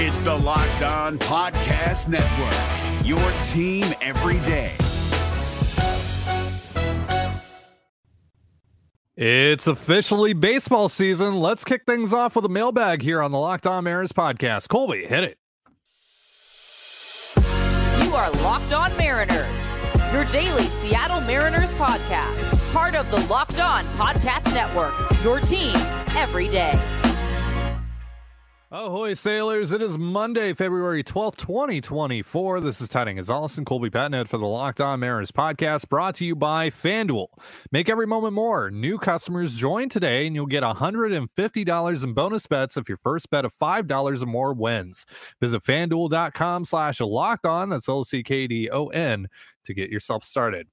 It's the Locked On Podcast Network, your team every day. It's officially baseball season. Let's kick things off with a mailbag here on the Locked On Mariners podcast. Colby, hit it. You are Locked On Mariners, your daily Seattle Mariners podcast, part of the Locked On Podcast Network, your team every day. Ahoy, sailors. It is Monday, February 12th, 2024. This is Tiding as Allison Colby Patnett for the Locked On Mariners podcast brought to you by FanDuel. Make every moment more. New customers join today and you'll get $150 in bonus bets if your first bet of $5 or more wins. Visit fanduel.com slash locked on. That's L C K D O N to get yourself started.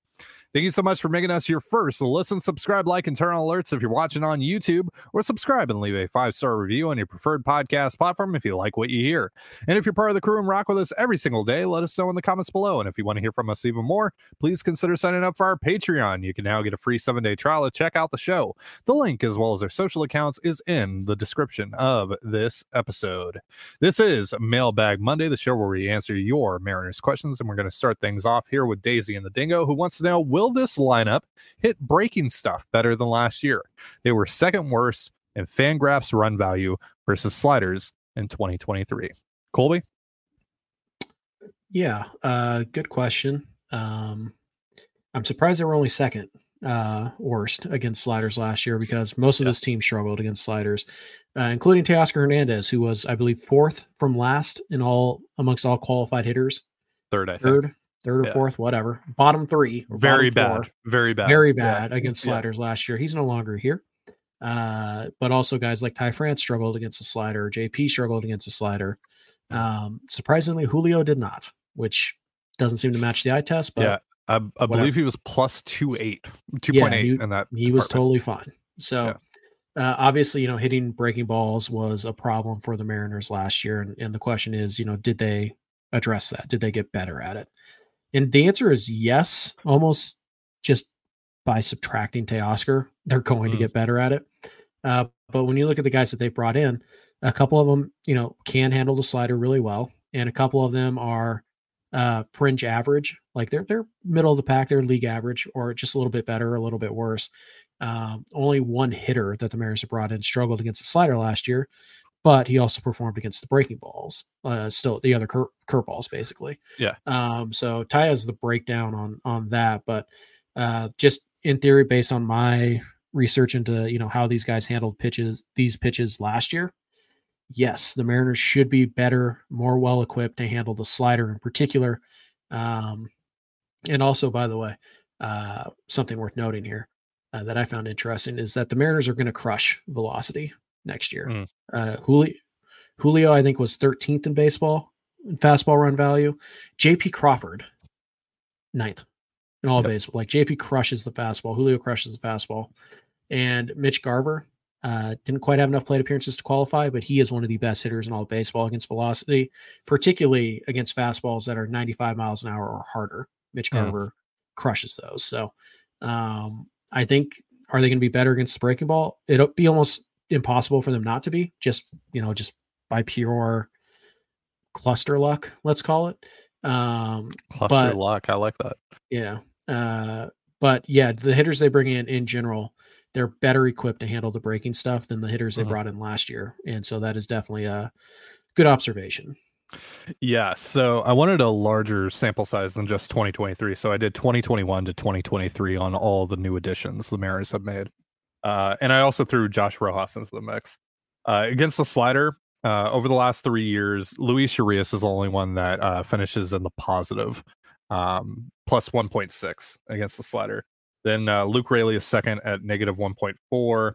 Thank you so much for making us your first. Listen, subscribe, like, and turn on alerts if you're watching on YouTube, or subscribe and leave a five star review on your preferred podcast platform if you like what you hear. And if you're part of the crew and rock with us every single day, let us know in the comments below. And if you want to hear from us even more, please consider signing up for our Patreon. You can now get a free seven day trial to check out the show. The link, as well as our social accounts, is in the description of this episode. This is Mailbag Monday, the show where we answer your Mariners questions. And we're going to start things off here with Daisy and the Dingo, who wants to know Will this lineup hit breaking stuff better than last year? They were second worst in Fangraphs run value versus sliders in 2023. Colby? Yeah, uh, good question. Um, I'm surprised they were only second uh, worst against sliders last year because most of Yeah. this team struggled against sliders, uh, including Teoscar Hernandez, who was, I believe, fourth from last in all amongst all qualified hitters. Third, I think. Third, third or Yeah. fourth, whatever. Bottom three, or Very bottom bad. four. Very bad. very Yeah. bad against Yeah. sliders last year. He's no longer here. Uh, but also guys like Ty France struggled against the slider. JP struggled against the slider. Um, surprisingly, Julio did not, which doesn't seem to match the eye test. But Yeah, I, I believe he was plus two eight, two Yeah, point eight he- in that. he was totally fine. So uh, obviously, you know, hitting breaking balls was a problem for the Mariners last year, and, and the question is, you know, did they address that? Did they get better at it? And the answer is yes, almost just by subtracting Teoscar, they're going to Mm. get better at it. Uh, but when you look at the guys that they brought in, a couple of them, you know, can handle the slider really well, and a couple of them are uh, fringe average, like they're they're middle of the pack, they're league average, or just a little bit better, a little bit worse. Um, only one hitter that the Mariners have brought in struggled against the slider last year, but he also performed against the breaking balls, uh, still the other cur- curveballs, basically. Yeah. Um, so Ty has the breakdown on on that, but uh, just in theory, based on my research into you know how these guys handled pitches, these pitches last year, yes, the Mariners should be better, more well equipped to handle the slider in particular. Um, and also, by the way, uh, something worth noting here uh, that I found interesting is that the Mariners are going to crush velocity next year. Mm. Uh, Julio, Julio, I think, was 13th in baseball in fastball run value. JP Crawford, ninth in all Yep. baseball. Like JP crushes the fastball. Julio crushes the fastball. And Mitch Garver uh, didn't quite have enough plate appearances to qualify, but he is one of the best hitters in all baseball against velocity, particularly against fastballs that are 95 miles an hour or harder. Mitch Mm. Garver crushes those. So um, I think are they going to be better against the breaking ball? It'll be almost impossible for them not to be, just you know, just by pure cluster luck, let's call it. Um, cluster but- luck. I like that. yeah. Uh, but yeah, the hitters they bring in in general, they're better equipped to handle the breaking stuff than the hitters they Mhm. brought in last year. And so that is definitely a good observation. Yeah, so I wanted a larger sample size than just 2023. So I did 2021 to 2023 on all the new additions the Mariners have made. Uh, and I also threw Josh Rojas into the mix. Uh, against the slider, uh, over the last three years, Luis Urias is the only one that uh, finishes in the positive, um, plus 1.6 against the slider. Then uh, Luke Raley is second at negative 1.4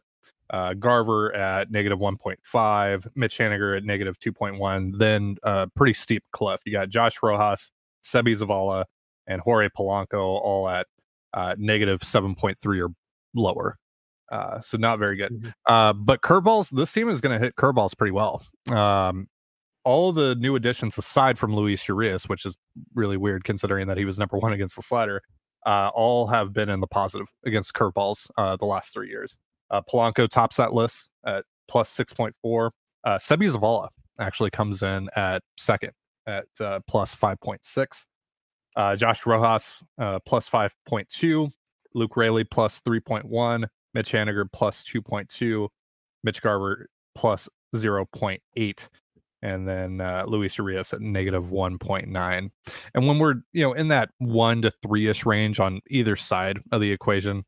uh, Garver at negative 1.5, Mitch Haniger at negative 2.1, then uh, pretty steep cliff. You got Josh Rojas, Seby Zavala, and Jorge Polanco all at uh, negative 7.3 or lower. Uh, so not very good. Mhm. Uh, but curveballs, this team is going to hit curveballs pretty well. Um, all the new additions aside from Luis Urias, which is really weird considering that he was number one against the slider, uh, all have been in the positive against curveballs uh, the last three years. Uh, Polanco tops that list at plus 6.4. Uh, Seby Zavala actually comes in at second at uh, plus 5.6. Uh, Josh Rojas uh, plus 5.2. Luke Raley, plus 3.1. Mitch Haniger plus 2.2. Mitch Garver plus 0.8 and then uh, Luis Urias at negative 1.9. And when we're, you know, in that one to three ish range on either side of the equation,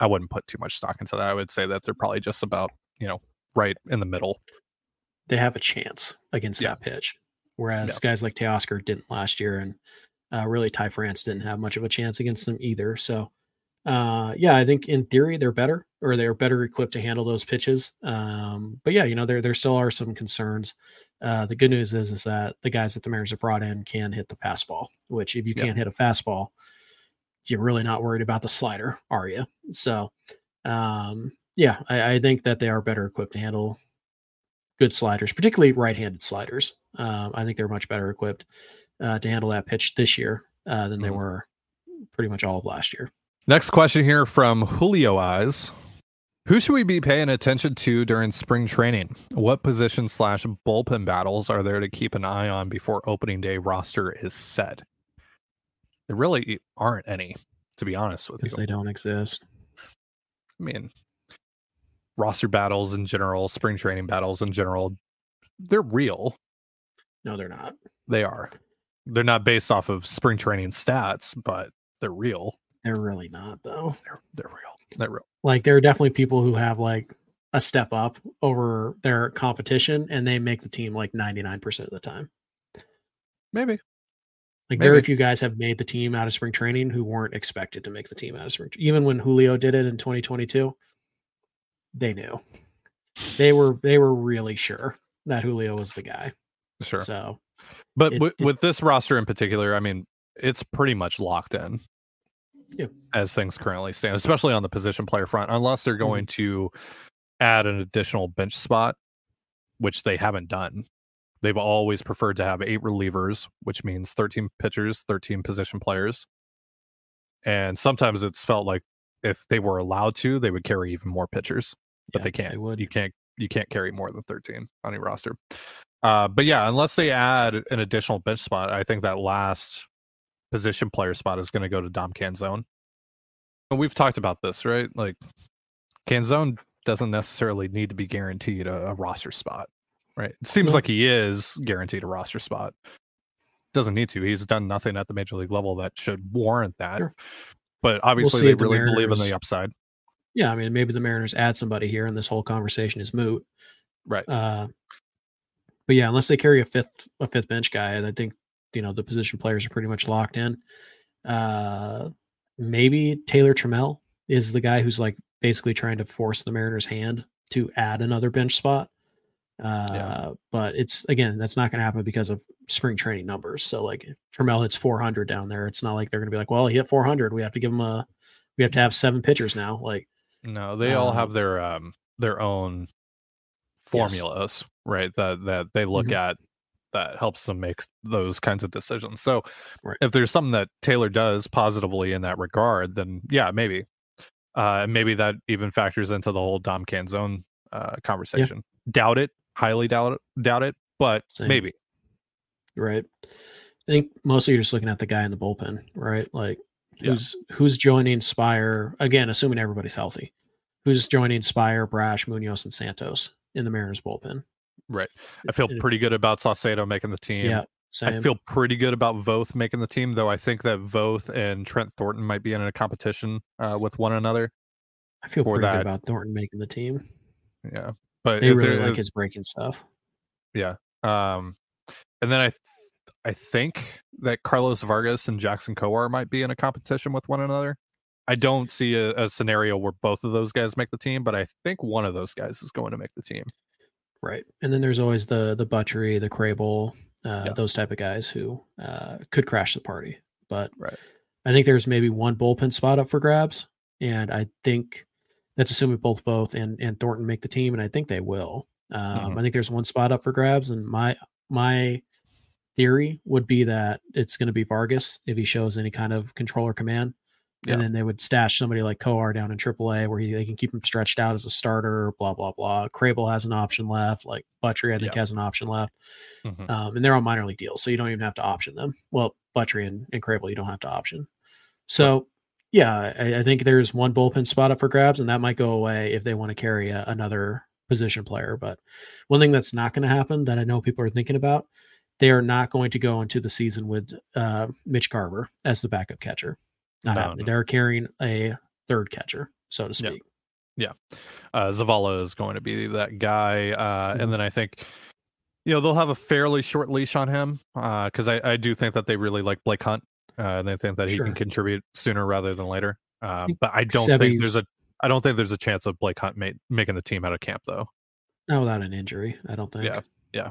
I wouldn't put too much stock into that. I would say that they're probably just about, you know, right in the middle. They have a chance against Yeah. that pitch, whereas Yeah. guys like Teoscar didn't last year, and uh, really Ty France didn't have much of a chance against them either. So, uh, yeah, I think in theory they're better, or they're better equipped to handle those pitches. Um, but yeah, you know, there there still are some concerns. Uh, the good news is is that the guys that the Mariners have brought in can hit the fastball, which if you Yeah. can't hit a fastball, you're really not worried about the slider, are you? So, um, yeah, I, I think that they are better equipped to handle good sliders, particularly right-handed sliders. Um, I think they're much better equipped uh, to handle that pitch this year uh, than they Mhm. were pretty much all of last year. Next question here from Julio Eyes. Who should we be paying attention to during spring training? What position slash bullpen battles are there to keep an eye on before opening day roster is set? There really aren't any, to be honest with you. They don't exist. I mean, roster battles in general, spring training battles in general, they're real. No, they're not. They are. They're not based off of spring training stats, but they're real. They're really not, though. They're they're real. They're real. Like there are definitely people who have like a step up over their competition, and they make the team like ninety nine percent of the time. Maybe. Like very Maybe. few guys have made the team out of spring training who weren't expected to make the team out of spring. Even when Julio did it in 2022, they knew. They were they were really sure that Julio was the guy. Sure. So But It- with, it- with this roster in particular, I mean, it's pretty much locked in. Yeah. As things currently stand, especially on the position player front, unless they're Mm-hmm. going to add an additional bench spot, which they haven't done. They've always preferred to have eight relievers, which means 13 pitchers, 13 position players. And sometimes it's felt like if they were allowed to, they would carry even more pitchers, but Yeah, they they can't. would. You can't you can't carry more than 13 on your roster. Uh, but yeah, unless they add an additional bench spot, I think that last position player spot is going to go to Dom Canzone. And we've talked about this, right? Like Canzone doesn't necessarily need to be guaranteed a, a roster spot, right? It seems No. like he is guaranteed a roster spot. Doesn't need to. He's done nothing at the major league level that should warrant that. Sure. But obviously, see they if the really believe in the upside. yeah, I mean maybe the Mariners add somebody here, and this whole conversation is moot. Right. Uh, but yeah, unless they carry a fifth a fifth bench guy, I think you know the position players are pretty much locked in. Uh, maybe Taylor Trammell is the guy who's like basically trying to force the Mariners' hand to add another bench spot. Uh, but it's again that's not going to happen because of spring training numbers. So like if Trammell hits 400 down there, it's not like they're going to be like, well, he hit 400. We have to give him a, we have to have seven pitchers now. Like No, they all Um, have their um their own formulas, right? That that they look Mhm. at that helps them make those kinds of decisions. So Right. if there's something that Taylor does positively in that regard, then yeah, maybe. Uh maybe that even factors into the whole Dom Canzone uh conversation. Doubt it, highly doubt it, doubt it, but Same. maybe. Right. I think mostly you're just looking at the guy in the bullpen, right? Like Yeah. who's who's joining Speier again, assuming everybody's healthy. Who's joining Speier, Brash, Munoz, and Santos in the Mariners bullpen? Right. I feel pretty good about Saucedo making the team. Yeah, I feel pretty good about Voth making the team, though I think that Voth and Trent Thornton might be in a competition uh, with one another. I feel pretty that. good about Thornton making the team. Yeah, but They really like his breaking stuff. Yeah. Um, and then I, th- I think that Carlos Vargas and Jackson Kowar might be in a competition with one another. I don't see a, a scenario where both of those guys make the team, but I think one of those guys is going to make the team. Right. And then there's always the the Buttrey, the Crable, uh, Yeah. those type of guys who uh, could crash the party. But Right. I think there's maybe one bullpen spot up for grabs. And I think that's assuming both Voth and, and Thornton make the team, and I think they will. Um, Mhm. I think there's one spot up for grabs, and my my theory would be that it's going to be Vargas if he shows any kind of controller command. Yeah. And then they would stash somebody like Kowar down in AAA where he, they can keep him stretched out as a starter, blah, blah, blah. Crable has an option left. Like Buttrey, I think, Yeah. has an option left. Mhm. Um, and they're on minor league deals. So you don't even have to option them. Well, Buttrey and, and Crable, you don't have to option. So, yeah, I, I think there's one bullpen spot up for grabs, and that might go away if they want to carry a, another position player. But one thing that's not going to happen that I know people are thinking about, they are not going to go into the season with uh, Mitch Garver as the backup catcher. Not No, happening. no. They're carrying a third catcher, so to speak. Yeah. speak. uh, Zavala is going to be that guy, uh, Mhm. and then I think you know they'll have a fairly short leash on him because I, I do think that they really like Blake Hunt, uh, and they think that he Sure. can contribute sooner rather than later. Uh, but I don't think there's a I don't think there's a chance of Blake Hunt ma- making the team out of camp though. Not without an injury, I don't think. Yeah, yeah.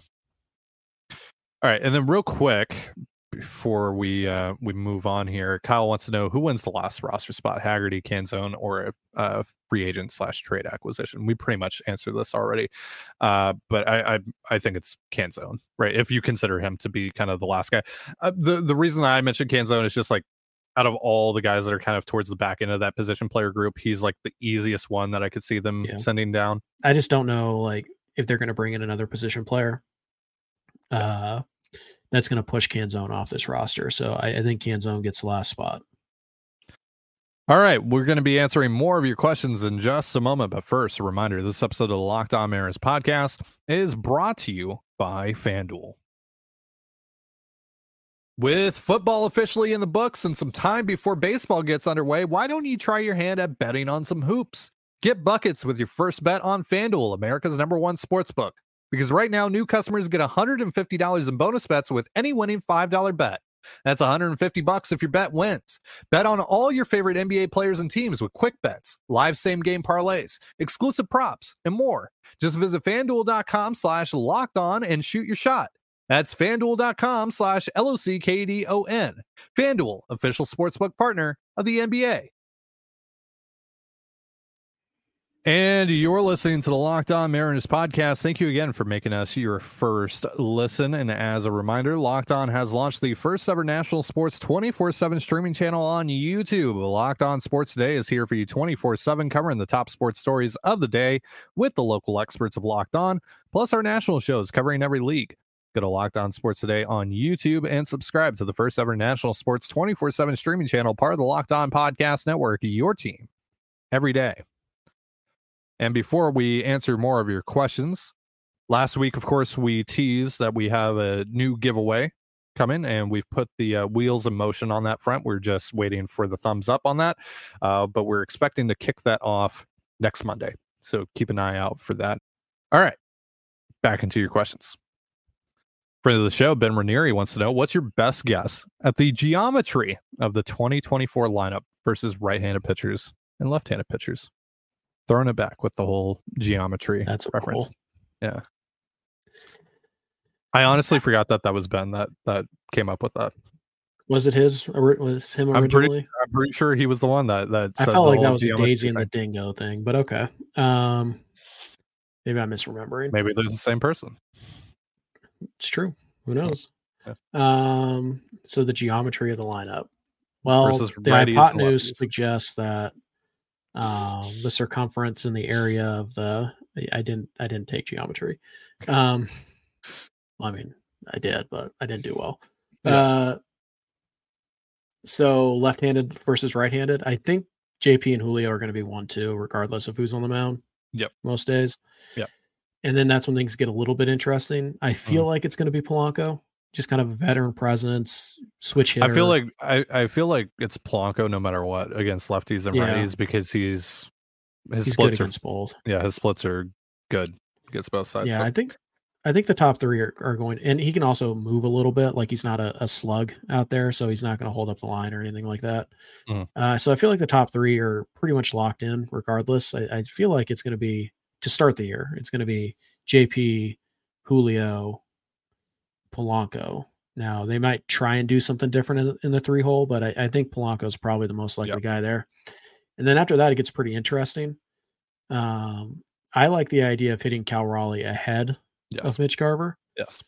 All right, and then real quick before we uh we move on here, Kyle wants to know who wins the last roster spot: Haggerty, Canzone, or a, a free agent slash trade acquisition. We pretty much answered this already, uh, but I, I I think it's Canzone, right? If you consider him to be kind of the last guy, uh, the the reason that I mentioned Canzone is just like out of all the guys that are kind of towards the back end of that position player group, he's like the easiest one that I could see them Yeah. sending down. I just don't know like if they're going to bring in another position player. Uh, that's going to push Canzone off this roster. So I, I think Canzone gets the last spot. All right, we're going to be answering more of your questions in just a moment. But first, a reminder this episode of the Locked On Mariners podcast is brought to you by FanDuel. With football officially in the books and some time before baseball gets underway, why don't you try your hand at betting on some hoops? Get buckets with your first bet on FanDuel, America's number one sports book. Because right now, new customers get $150 in bonus bets with any winning $5 bet. That's 150 bucks if your bet wins. Bet on all your favorite NBA players and teams with quick bets, live same game parlays, exclusive props, and more. Just visit fanduel.com slash locked on and shoot your shot. That's fanduel.com slash L O C K D O N. Fanduel, official sportsbook partner of the NBA. And you're listening to the Locked On Mariners podcast. Thank you again for making us your first listen. And as a reminder, Locked On has launched the first ever national sports 24 7 streaming channel on YouTube. Locked On Sports Today is here for you 24 7, covering the top sports stories of the day with the local experts of Locked On, plus our national shows covering every league. Go to Locked On Sports Today on YouTube and subscribe to the first ever national sports 24 7 streaming channel, part of the Locked On Podcast Network, your team every day. And before we answer more of your questions, last week, of course, we teased that we have a new giveaway coming and we've put the uh, wheels in motion on that front. We're just waiting for the thumbs up on that. Uh, but we're expecting to kick that off next Monday. So keep an eye out for that. All right. Back into your questions. Friend of the show, Ben Ranieri wants to know what's your best guess at the geometry of the 2024 lineup versus right handed pitchers and left handed pitchers? Throwing it back with the whole geometry That's reference. cool. Yeah. I honestly forgot that that was Ben that that came up with that. Was it his? Was him I'm pretty- originally? I'm pretty sure he was the one that that I felt the like that was Daisy and the. Dingo thing, but okay. Um, maybe I'm misremembering. Maybe they're the same person. It's true. Who knows? Yeah. Um, so the geometry of the lineup. Well, Versus the hypotenuse suggests that um, the circumference in the area of the. I didn't. I didn't take geometry. Um, I mean, I did, but I didn't do well. Yeah. Uh, so left-handed versus right-handed. I think JP and Julio are going to be one two, regardless of who's on the mound. Yep. Most days. Yep. And then that's when things get a little bit interesting. I feel Mm-hmm. like it's going to be Polanco, just kind of a veteran presence, switch hitter. I feel like I, I feel like it's Polanco no matter what against lefties and Yeah. righties because he's his he's splits are both. yeah his splits are good against both sides. Yeah, So- I think I think the top three are, are going, and he can also move a little bit. Like he's not a, a slug out there, so he's not going to hold up the line or anything like that. Mhm. Uh, so I feel like the top three are pretty much locked in, regardless. I, I feel like it's going to be to start the year. It's going to be JP, Julio, Polanco. Now they might try and do something different in, the- in the three hole, but I, I think Polanco is probably the most likely Yep. guy there. And then after that, it gets pretty interesting. Um, I like the idea of hitting Cal Raleigh ahead yes of Mitch Garver yes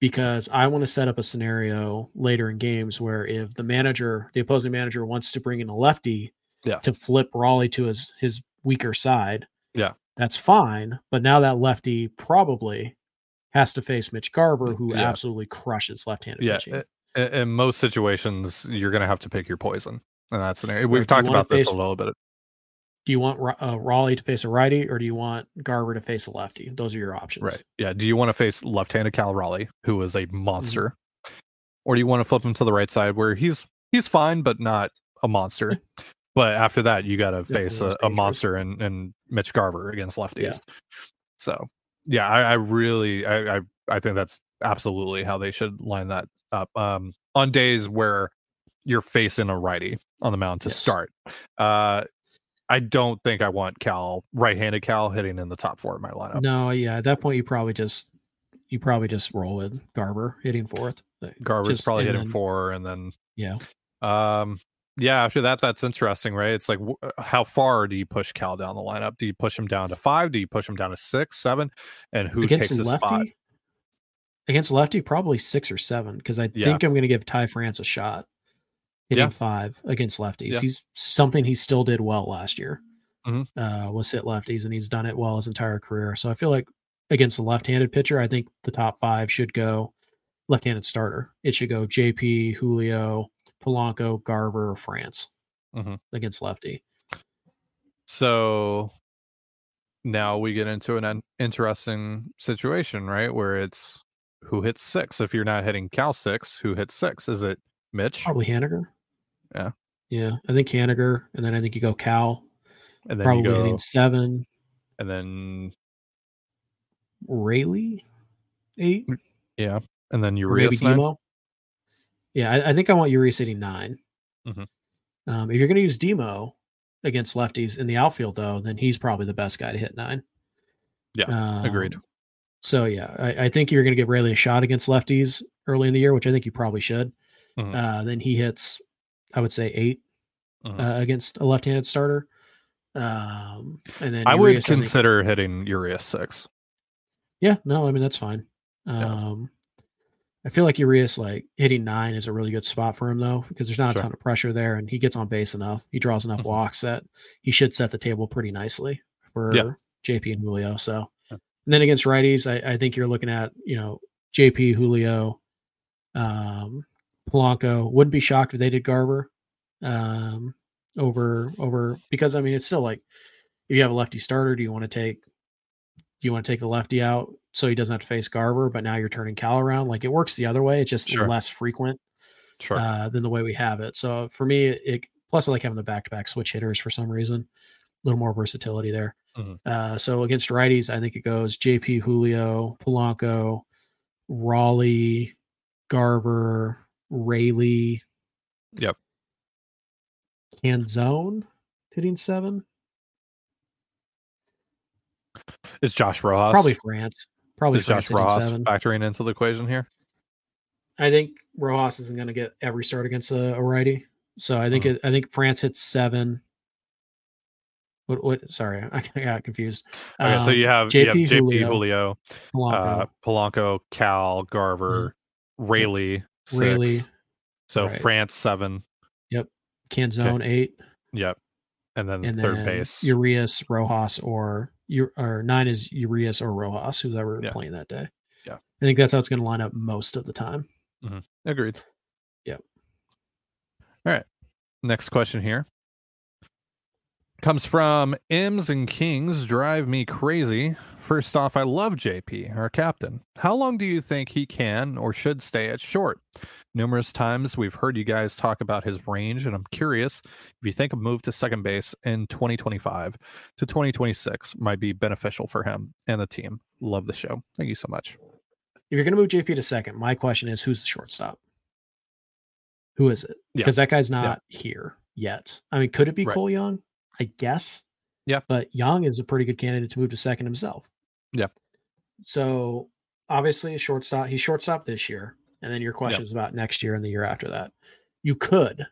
because I want to set up a scenario later in games where if the manager, the opposing manager, wants to bring in a lefty Yeah. to flip Raleigh to his his weaker side, Yeah. that's fine. But now that lefty probably has to face Mitch Garver, who Yeah. absolutely crushes left-handed Yeah, pitching. in, in most situations, you're going to have to pick your poison in that scenario. We've talked about this face- a little bit. do you want uh, Raleigh to face a righty or do you want Garver to face a lefty? Those are your options. Right. Yeah. Do you want to face left-handed Cal Raleigh, who is Mm-hmm. a monster, or do you want to flip him to the right side where he's he's fine but not a monster? but after that, you got to face a, a monster and and Mitch Garver against lefties. Yeah. So yeah, I, I really I, I I think that's absolutely how they should line that up. Um, on days where you're facing a righty on the mound to Yes. start. Uh, I don't think I want Cal right-handed Cal hitting in the top four of my lineup. No, yeah. At that point, you probably just you probably just roll with Garver hitting fourth. Garver's Just- probably hitting then- four, and then Yeah. um, yeah. After that, that's interesting, right? It's like wh- uh, how far do you push Cal down the lineup? Do you push him down to five? Do you push him down to six, seven? And who against takes his lefty. spot? Against lefty, probably six or seven because I Yeah. think I'm going to give Ty France a shot hitting Yeah. five against lefties. Yeah. He's something he still did well last year. Mhm. Uh, was hit lefties, and he's done it well his entire career. So I feel like against a left-handed pitcher, I think the top five should go left-handed starter. It should go JP, Julio, Polanco, Garver, France Mhm. against lefty. So now we get into an interesting situation, right? Where it's who hits six. If you're not hitting Cal six, who hits six? Is it Mitch? Probably Haniger. Yeah. Yeah, I think Haniger, and then I think you go Cal, And then probably you go, hitting seven. and then Raley, eight, yeah, and then or maybe Urias nine. Demo. Yeah, I, I think I want Urias hitting 9 Mhm. Um, if you're going to use Demo against lefties in the outfield, though, then he's probably the best guy to hit nine. Yeah, agreed. Um, So yeah, I, I think you're going to give Raley a shot against lefties early in the year, which I think you probably should. Mhm. Uh, then he hits, I would say eight Mhm. uh, against a left-handed starter. Um, and then I would Urias, think- consider hitting Urias six. Yeah, no, I mean that's fine. Yeah. I feel like Urias like hitting nine is a really good spot for him though, because there's not Sure. a ton of pressure there and he gets on base enough. He draws enough Mhm. walks that he should set the table pretty nicely for Yeah. JP and Julio. So Yeah. and then against righties, I, I think you're looking at, you know, JP, Julio, um, Polanco. Wouldn't be shocked if they did Garver um over over because I mean it's still like if you have a lefty starter, do you want to take do you want to take the lefty out so he doesn't have to face Garver, but now you're turning Cal around? Like it works the other way. It's just Sure. less frequent Sure. uh, than the way we have it. So for me, it plus I like having the back to back switch hitters for some reason. A little more versatility there. Mhm. Uh, so against righties, I think it goes JP Julio, Polanco, Raleigh, Garver, Raley. Yep. Canzone hitting seven. It's Josh Rojas Probably France. Probably is Josh hitting Rojas seven. factoring into the equation here? I think Rojas isn't going to get every start against a, a righty. So I think Mhm. it, I think France hits seven. What? What? Sorry, I got confused. Okay, so Um, you have you have JP JP Julio, Julio, Polanco, uh, Polanco, Cal, Garver, Raley, six. Raley, So right. France seven. Yep. Canzone eight, Yep. And then and third then base. Urias, Rojas, or U- or nine is Urias or Rojas, who's ever Yeah. playing that day. Yeah. I think that's how it's going to line up most of the time. Mm-hmm. Agreed. Yep. All right. Next question here comes from M's and Kings drive me crazy. First off, I love JP, our captain. How long do you think he can or should stay at short? Numerous times we've heard you guys talk about his range, and I'm curious if you think a move to second base in 2025 to 2026 might be beneficial for him and the team. Love the show. Thank you so much. If you're going to move JP to second, my question is who's the shortstop? Who is it? Yeah. Because that guy's not here yet. I mean, could it be Right. Cole Young? I guess. Yeah. But Young is a pretty good candidate to move to second himself. Yeah. So obviously a shortstop. He's shortstop this year. And then your question is about next year and the year after that. You could.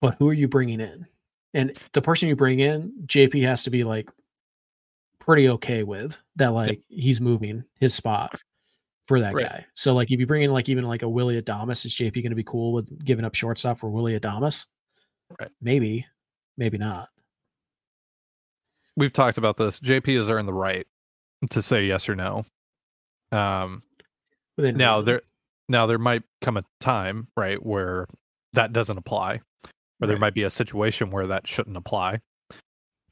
But who are you bringing in? And the person you bring in, JP has to be like pretty okay with that like he's moving his spot for that Right. guy. So like if you bring in like even like a Willy Adames, is JP going to be cool with giving up shortstop for Willy Adames? Right. Maybe, maybe not. We've talked about this. JP has earned the right to say yes or no. Um, now there now there might come a time right where that doesn't apply or there might be a situation where that shouldn't apply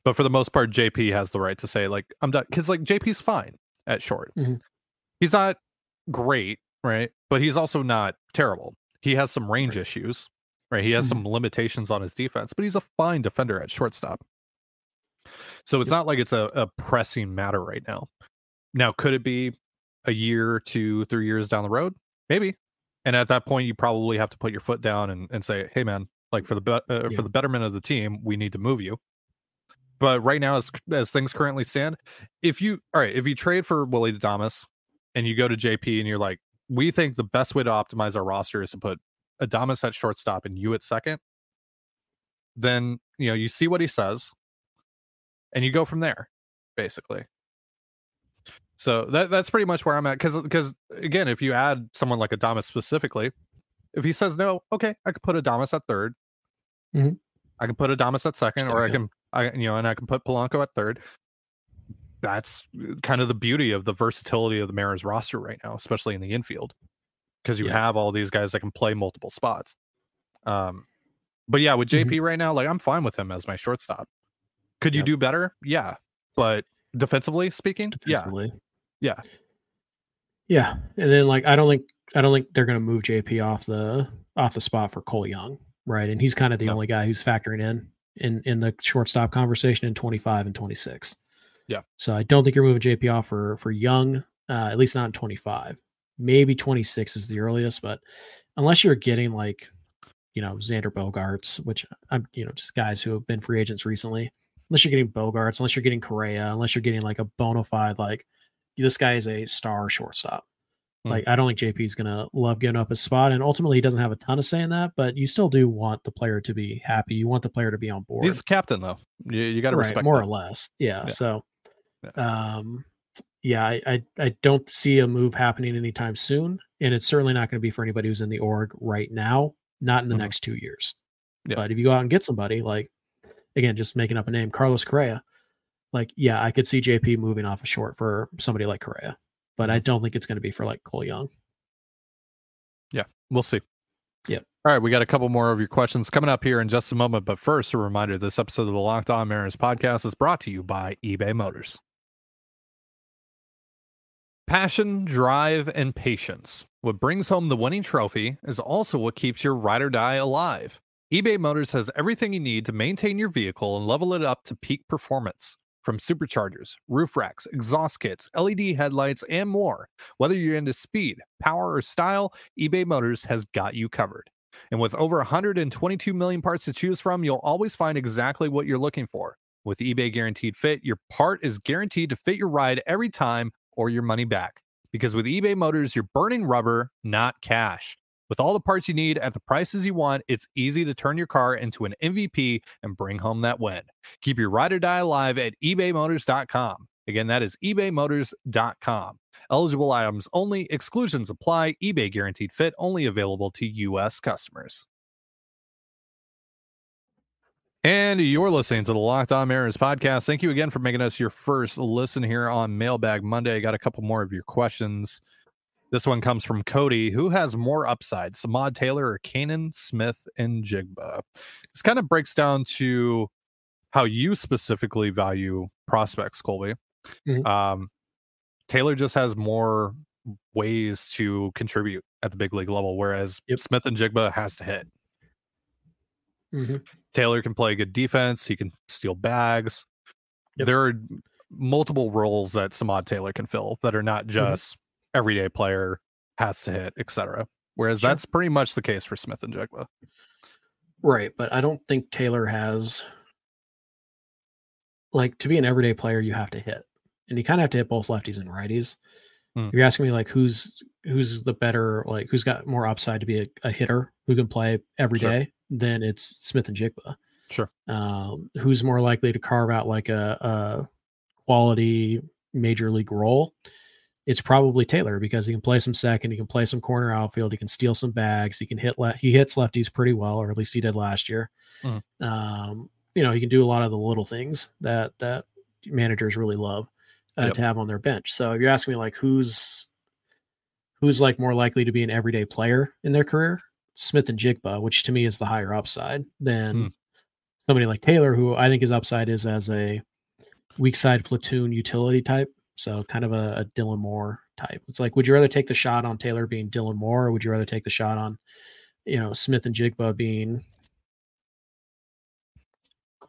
but for the most part jp has the right to say like i'm done because like jp's fine at short Mhm. he's not great right but he's also not terrible he has some range issues right? He has Mhm. some limitations on his defense but he's a fine defender at shortstop. So it's not like it's a, a pressing matter right now. Now could it be a year two three years down the road? Maybe. And at that point you probably have to put your foot down and, and say hey man like for the be- uh, Yeah. for the betterment of the team we need to move you. But right now as as things currently stand if you all right if you trade for willy adames and you go to jp and you're like we think the best way to optimize our roster is to put adames at shortstop and you at second then you know you see what he says and you go from there basically so that that's pretty much where I'm at because because again, if you add someone like Adames specifically, if he says no, okay, I could put Adames at 3rd Mhm. I can put Adames at second, or I can I you know, and I can put Polanco at third. That's kind of the beauty of the versatility of the Mariners roster right now, especially in the infield, because you Yeah. have all these guys that can play multiple spots. Um, but yeah, with JP right now, like I'm fine with him as my shortstop. Could you do better? Yeah, but defensively speaking, yeah, defensively. Yeah. Yeah. And then like I don't think I don't think they're gonna move JP off the off the spot for Cole Young, right? And he's kind of the No. only guy who's factoring in in in the shortstop conversation in 25 and 26. Yeah. So I don't think you're moving JP off for for Young, uh, at least not in 25. Maybe 26 is the earliest, but unless you're getting like, you know, Xander Bogaerts, which I'm, you know, just guys who have been free agents recently. Unless you're getting Bogaerts, unless you're getting Correa, unless you're getting like a bona fide like this guy is a star shortstop. Hmm. Like I don't think JP is gonna love giving up his spot, and ultimately he doesn't have a ton of say in that. But you still do want the player to be happy. You want the player to be on board. he's captain though. You, you got to right, respect more that. or less. Yeah. Yeah. So, um, yeah, I, I I don't see a move happening anytime soon, and it's certainly not going to be for anybody who's in the org right now. Not in the Mhm. next two years. Yeah. But if you go out and get somebody like, again, just making up a name, Carlos Correa, like yeah, I could see JP moving off a short for somebody like Correa, but Mm-hmm. I don't think it's going to be for like Cole Young. Yeah, we'll see. Yeah. All right, we got a couple more of your questions coming up here in just a moment. But first, a reminder this episode of the Locked On Mariners podcast is brought to you by eBay Motors. Passion, drive, and patience. What brings home the winning trophy is also what keeps your ride or die alive. eBay Motors has everything you need to maintain your vehicle and level it up to peak performance. From superchargers, roof racks, exhaust kits, LED headlights, and more. Whether you're into speed, power, or style, eBay Motors has got you covered. And with over 122 million parts to choose from, you'll always find exactly what you're looking for. With eBay Guaranteed Fit, your part is guaranteed to fit your ride every time or your money back. Because with eBay Motors, you're burning rubber, not cash. With all the parts you need at the prices you want, it's easy to turn your car into an MVP and bring home that win. Keep your ride or die alive at ebaymotors.com. Again, that is ebaymotors.com. Eligible items only, exclusions apply, eBay guaranteed fit only available to U.S. customers. And you're listening to the Locked On Mariners podcast. Thank you again for making us your first listen here on Mailbag Monday. I got a couple more of your questions. This one comes from Cody, who has more upside, Samad Taylor or Kanan Smith and Jigba. This kind of breaks down to how you specifically value prospects, Colby. Mhm. Um, Taylor just has more ways to contribute at the big league level, whereas Yep. Smith-Njigba has to hit. Mhm. Taylor can play good defense. He can steal bags. Yep. There are multiple roles that Samad Taylor can fill that are not mm-hmm. just everyday player has to hit, etc. Whereas Sure. that's pretty much the case for Smith-Njigba. Right, but I don't think Taylor has like to be an everyday player, you have to hit, and you kind of have to hit both lefties and righties. Hmm. If you're asking me like who's who's the better, like who's got more upside to be a, a hitter who can play every day, Sure. then it's Smith-Njigba. Sure. Um, who's more likely to carve out like a, a quality major league role? it's probably Taylor because he can play some second, he can play some corner outfield, he can steal some bags, he can hit le- he hits lefties pretty well, or at least he did last year. Mhm. Um, you know, he can do a lot of the little things that that managers really love uh, Yep. to have on their bench. So if you're asking me like who's who's like more likely to be an everyday player in their career, Smith-Njigba, which to me is the higher upside than Hmm. somebody like Taylor, who I think his upside is as a weak side platoon utility type. So kind of a, a Dylan Moore type. It's like, would you rather take the shot on Taylor being Dylan Moore, or would you rather take the shot on, you know, Smith-Njigba being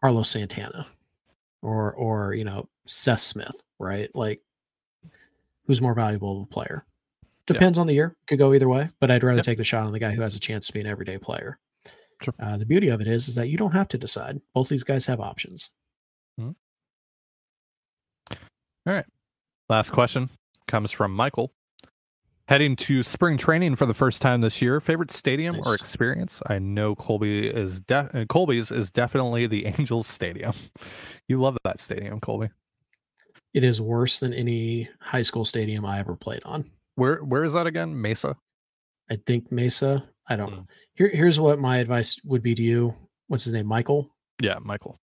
Carlos Santana, or or you know Seth Smith, right? Like, who's more valuable of a player? Depends on the year. Could go either way, but I'd rather Yep. take the shot on the guy who has a chance to be an everyday player. Sure. Uh, the beauty of it is, is that you don't have to decide. Both these guys have options. All right. Last question comes from Michael. Heading to spring training for the first time this year. Favorite stadium or experience? I know Colby is de- uh, Colby's is definitely the Angels Stadium. You love that stadium, Colby. It is worse than any high school stadium I ever played on. Where where is that again? Mesa. I think Mesa. I don't Hmm. know. Here, here's what my advice would be to you. What's his name? Michael. Yeah, Michael.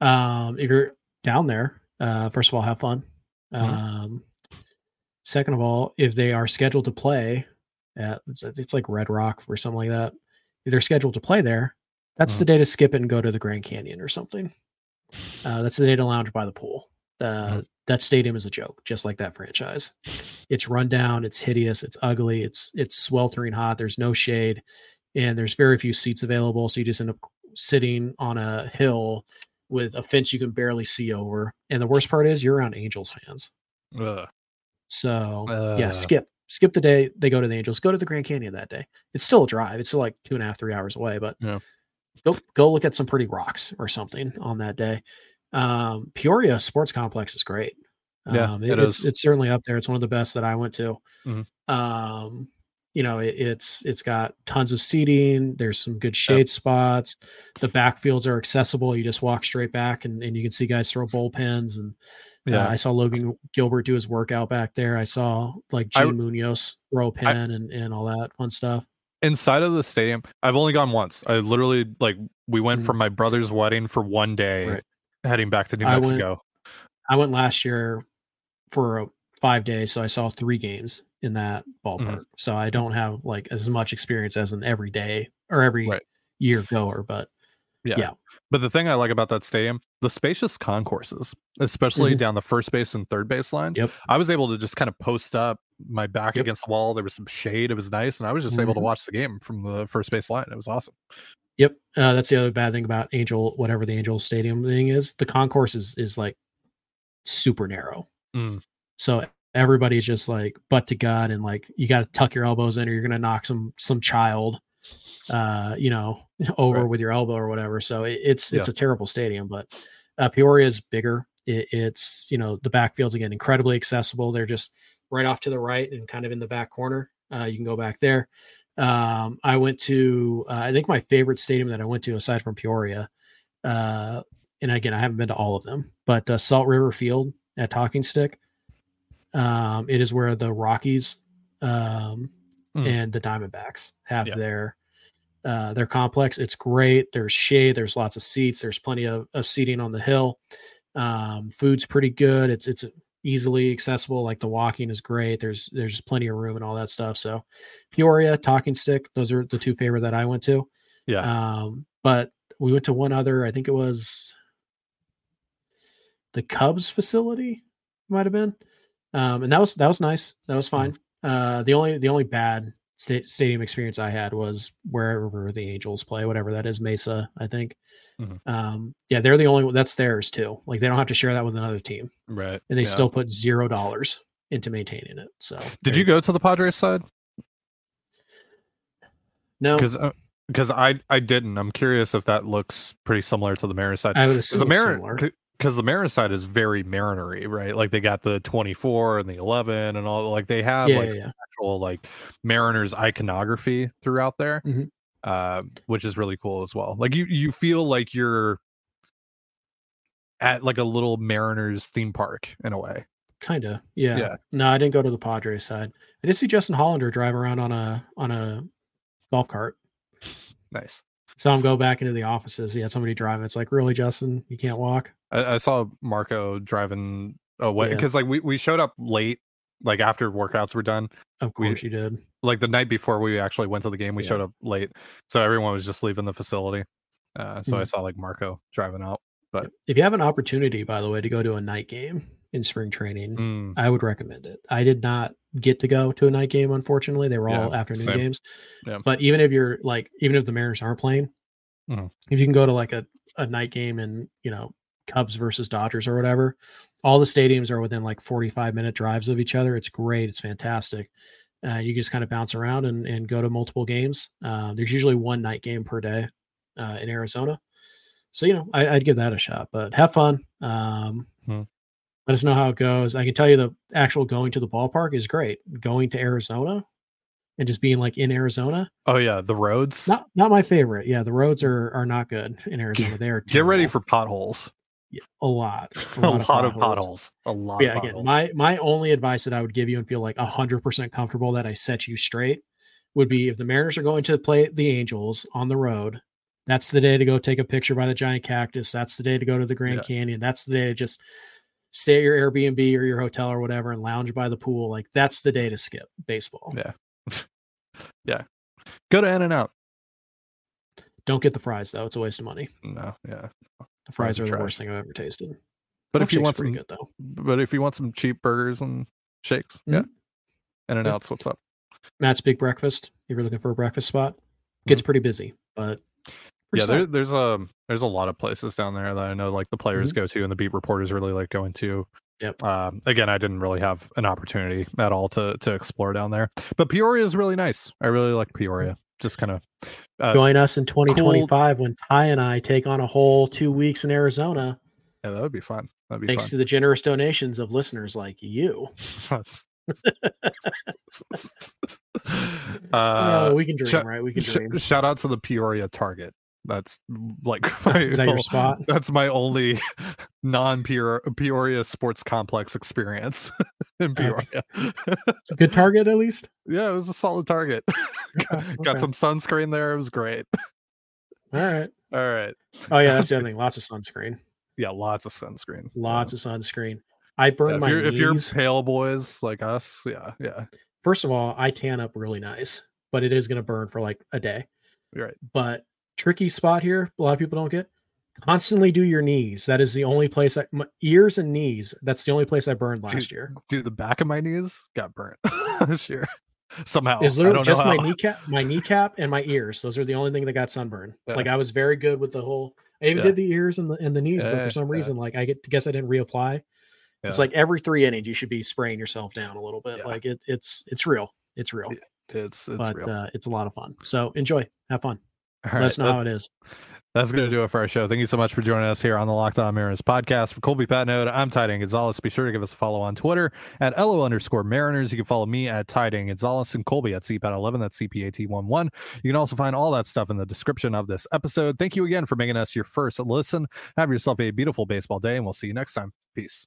Um, if you're down there, uh, first of all, have fun. Mhm. Um, second of all, if they are scheduled to play at it's, like Red Rock or something like that, if they're scheduled to play there, that's the day to skip it and go to the Grand Canyon or something. Uh, that's the day to lounge by the pool. Uh, That stadium is a joke, just like that franchise. It's run down, it's hideous, it's ugly, it's it's sweltering hot. There's no shade, and there's very few seats available. So you just end up sitting on a hill with a fence you can barely see over. And the worst part is you're around Angels fans. Ugh. So Uh. yeah, skip skip the day they go to the Angels. Go to the Grand Canyon that day. It's still a drive. It's still like two and a half, three hours away, but Yeah. go go look at some pretty rocks or something on that day. Um, Peoria Sports Complex is great. Yeah, um, it it's is. it's certainly up there. It's one of the best that I went to. Mhm. Um, you know, it, it's it's got tons of seating. There's some good shade spots. The backfields are accessible. You just walk straight back, and, and you can see guys throw bullpens. And uh, Yeah. I saw Logan Gilbert do his workout back there. I saw like I- Gene Munoz throw a pen and and all that fun stuff. Inside of the stadium, I've only gone once. I literally like we went Mhm. from my brother's wedding for one day, Right. heading back to New I went- Mexico. I went last year for uh, five days, so I saw three games in that ballpark. Mm-hmm. So I don't have like as much experience as an everyday or every Right. year goer, but Yeah. Yeah. But the thing I like about that stadium, the spacious concourses, especially Mhm. down the first base and third base lines. Yep. I was able to just kind of post up my back Yep. against the wall. There was some shade. It was nice. And I was just able to Mhm. watch the game from the first base line. It was awesome. Yep, uh, that's the other bad thing about Angel, whatever the Angel Stadium thing is. The concourse is is like super narrow, Mm. so everybody's just like butt to gut, and like you got to tuck your elbows in, or you're gonna knock some some child, uh, you know, over Right. with your elbow or whatever. So it, it's it's Yeah. a terrible stadium, but uh, Peoria is bigger. It, it's you know the backfields again incredibly accessible. They're just right off to the right and kind of in the back corner. Uh, you can go back there. Um, I went to, uh, I think my favorite stadium that I went to aside from Peoria, uh, and again, I haven't been to all of them, but uh, Salt River Field at Talking Stick. Um, it is where the Rockies um, Mm. and the Diamondbacks have Yeah. their uh, their complex. It's great. There's shade. There's lots of seats. There's plenty of, of seating on the hill. Um, food's pretty good. It's it's easily accessible. Like the walking is great. There's there's plenty of room and all that stuff. So Peoria, Talking Stick, those are the two favorite that I went to. Yeah. Um, but we went to one other. I think it was the Cubs facility. Might have been, um, and that was that was nice. That was fine. Uh, the only the only bad sta- stadium experience I had was wherever the Angels play, whatever that is, Mesa, I think. Mhm. Um, yeah, they're the only one that's theirs too. Like they don't have to share that with another team, Right. and they Yeah. still put zero dollars into maintaining it. So Did you go to the Padres side? No, Because because I I didn't. I'm curious if that looks pretty similar to the Mariners side. I would assume the similar. Mariners because the Mariners side is very Marinery, right? Like they got the 24 and the 11 and all. Like they have Yeah, like yeah, actual like Mariners iconography throughout there, Mhm. uh, which is really cool as well. Like you you feel like you're at like a little Mariners theme park in a way. kind of. Yeah. Yeah. No, I didn't go to the Padres side. I did see Justin Hollander drive around on a on a golf cart. Nice. Saw him go back into the offices. He had somebody driving. It's like, really, Justin, you can't walk. I, I saw Marco driving away Yeah. because like we, we showed up late, like after workouts were done. Of We- course you did. Like the night before we actually went to the game, we Yeah. showed up late. So everyone was just leaving the facility. Uh, so I Mhm. saw like Marco driving out. But If you have an opportunity, by the way, to go to a night game in spring training, mm, I would recommend it. I did not get to go to a night game, unfortunately. They were all afternoon same. games. Yeah. But even if you're like, even if the Mariners aren't playing, Mhm. if you can go to like a, a night game and, you know, Cubs versus Dodgers or whatever, all the stadiums are within like 45 minute drives of each other. It's great. It's fantastic. Uh, you just kind of bounce around and, and go to multiple games. Uh, there's usually one night game per day uh, in Arizona. So, you know, I, I'd give that a shot, but have fun. Um, Hmm. Let us know how it goes. I can tell you the actual going to the ballpark is great. Going to Arizona and just being like in Arizona, oh yeah, the roads. not not my favorite. Yeah, the roads are are not good in Arizona. They are Get ready for potholes. Yeah, a lot, A lot, of potholes. A lot. Yeah, of again, my my only advice that I would give you and feel like hundred percent comfortable that I set you straight would be if the Mariners are going to play the Angels on the road. That's the day to go take a picture by the giant cactus. That's the day to go to the Grand Yeah. Canyon. That's the day to just stay at your Airbnb or your hotel or whatever and lounge by the pool. Like that's the day to skip baseball. Yeah. Yeah. Go to In and Out. Don't get the fries though; it's a waste of money. No, yeah. The Fries fries are the trash. worst thing I've ever tasted. But if you want some, good though, but if you want some cheap burgers and shakes, yeah. Mhm. In and Yeah. Out's what's up. Matt's Big Breakfast. If you're looking for a breakfast spot, gets pretty busy, but Mm-hmm. Yeah, there, there's a there's a lot of places down there that I know like the players Mm-hmm. go to and the beat reporters really like going to. Yep. Um, again, I didn't really have an opportunity at all to to explore down there, but Peoria is really nice. I really like Peoria. Just kind of uh, Join us in 2025 when Ty and I take on a whole two weeks in Arizona, yeah, that would be fun. That'd be thanks fun. to the generous donations of listeners like you. uh, oh, we can dream, shout- right? We can sh- dream. shout out to the Peoria Target. That's like my, Is that your spot? That's my only non Peoria sports complex experience in Peoria. Good target, at least. yeah, it was a solid target. Okay, Got some sunscreen there. It was great. All right. All right. Oh yeah, that's the other thing. Lots of sunscreen. Yeah, lots of sunscreen. Lots Yeah. of sunscreen. I burn Yeah, if my you're if you're pale boys like us, yeah, yeah, First of all, I tan up really nice, but it is going to burn for like a day. you're right. But tricky spot here, a lot of people don't get. Constantly do your knees. That is the only place. I, my ears and knees. That's the only place I burned last Dude, year. Dude, the back of my knees got burnt this year somehow. It's I literally don't just know my kneecap, my kneecap, and my ears. Those are the only thing that got sunburned. Yeah. Like I was very good with the whole. I even Yeah. did the ears and the and the knees, but for some yeah. reason, like I get, guess I didn't reapply. It's like every three innings, you should be spraying yourself down a little bit. Yeah. Like it, it's it's real. It's real. it's it's but real. Uh, it's a lot of fun. So enjoy, have fun. All Let right, us know that- how it is. That's going to do it for our show. Thank you so much for joining us here on the Locked On Mariners podcast. For Colby Patnode, I'm Ty Dane Gonzalez. Be sure to give us a follow on Twitter at LO underscore Mariners. You can follow me at Ty Dane Gonzalez and Colby at CPAT11. That's CPAT11. You can also find all that stuff in the description of this episode. Thank you again for making us your first listen. Have yourself a beautiful baseball day, and we'll see you next time. Peace.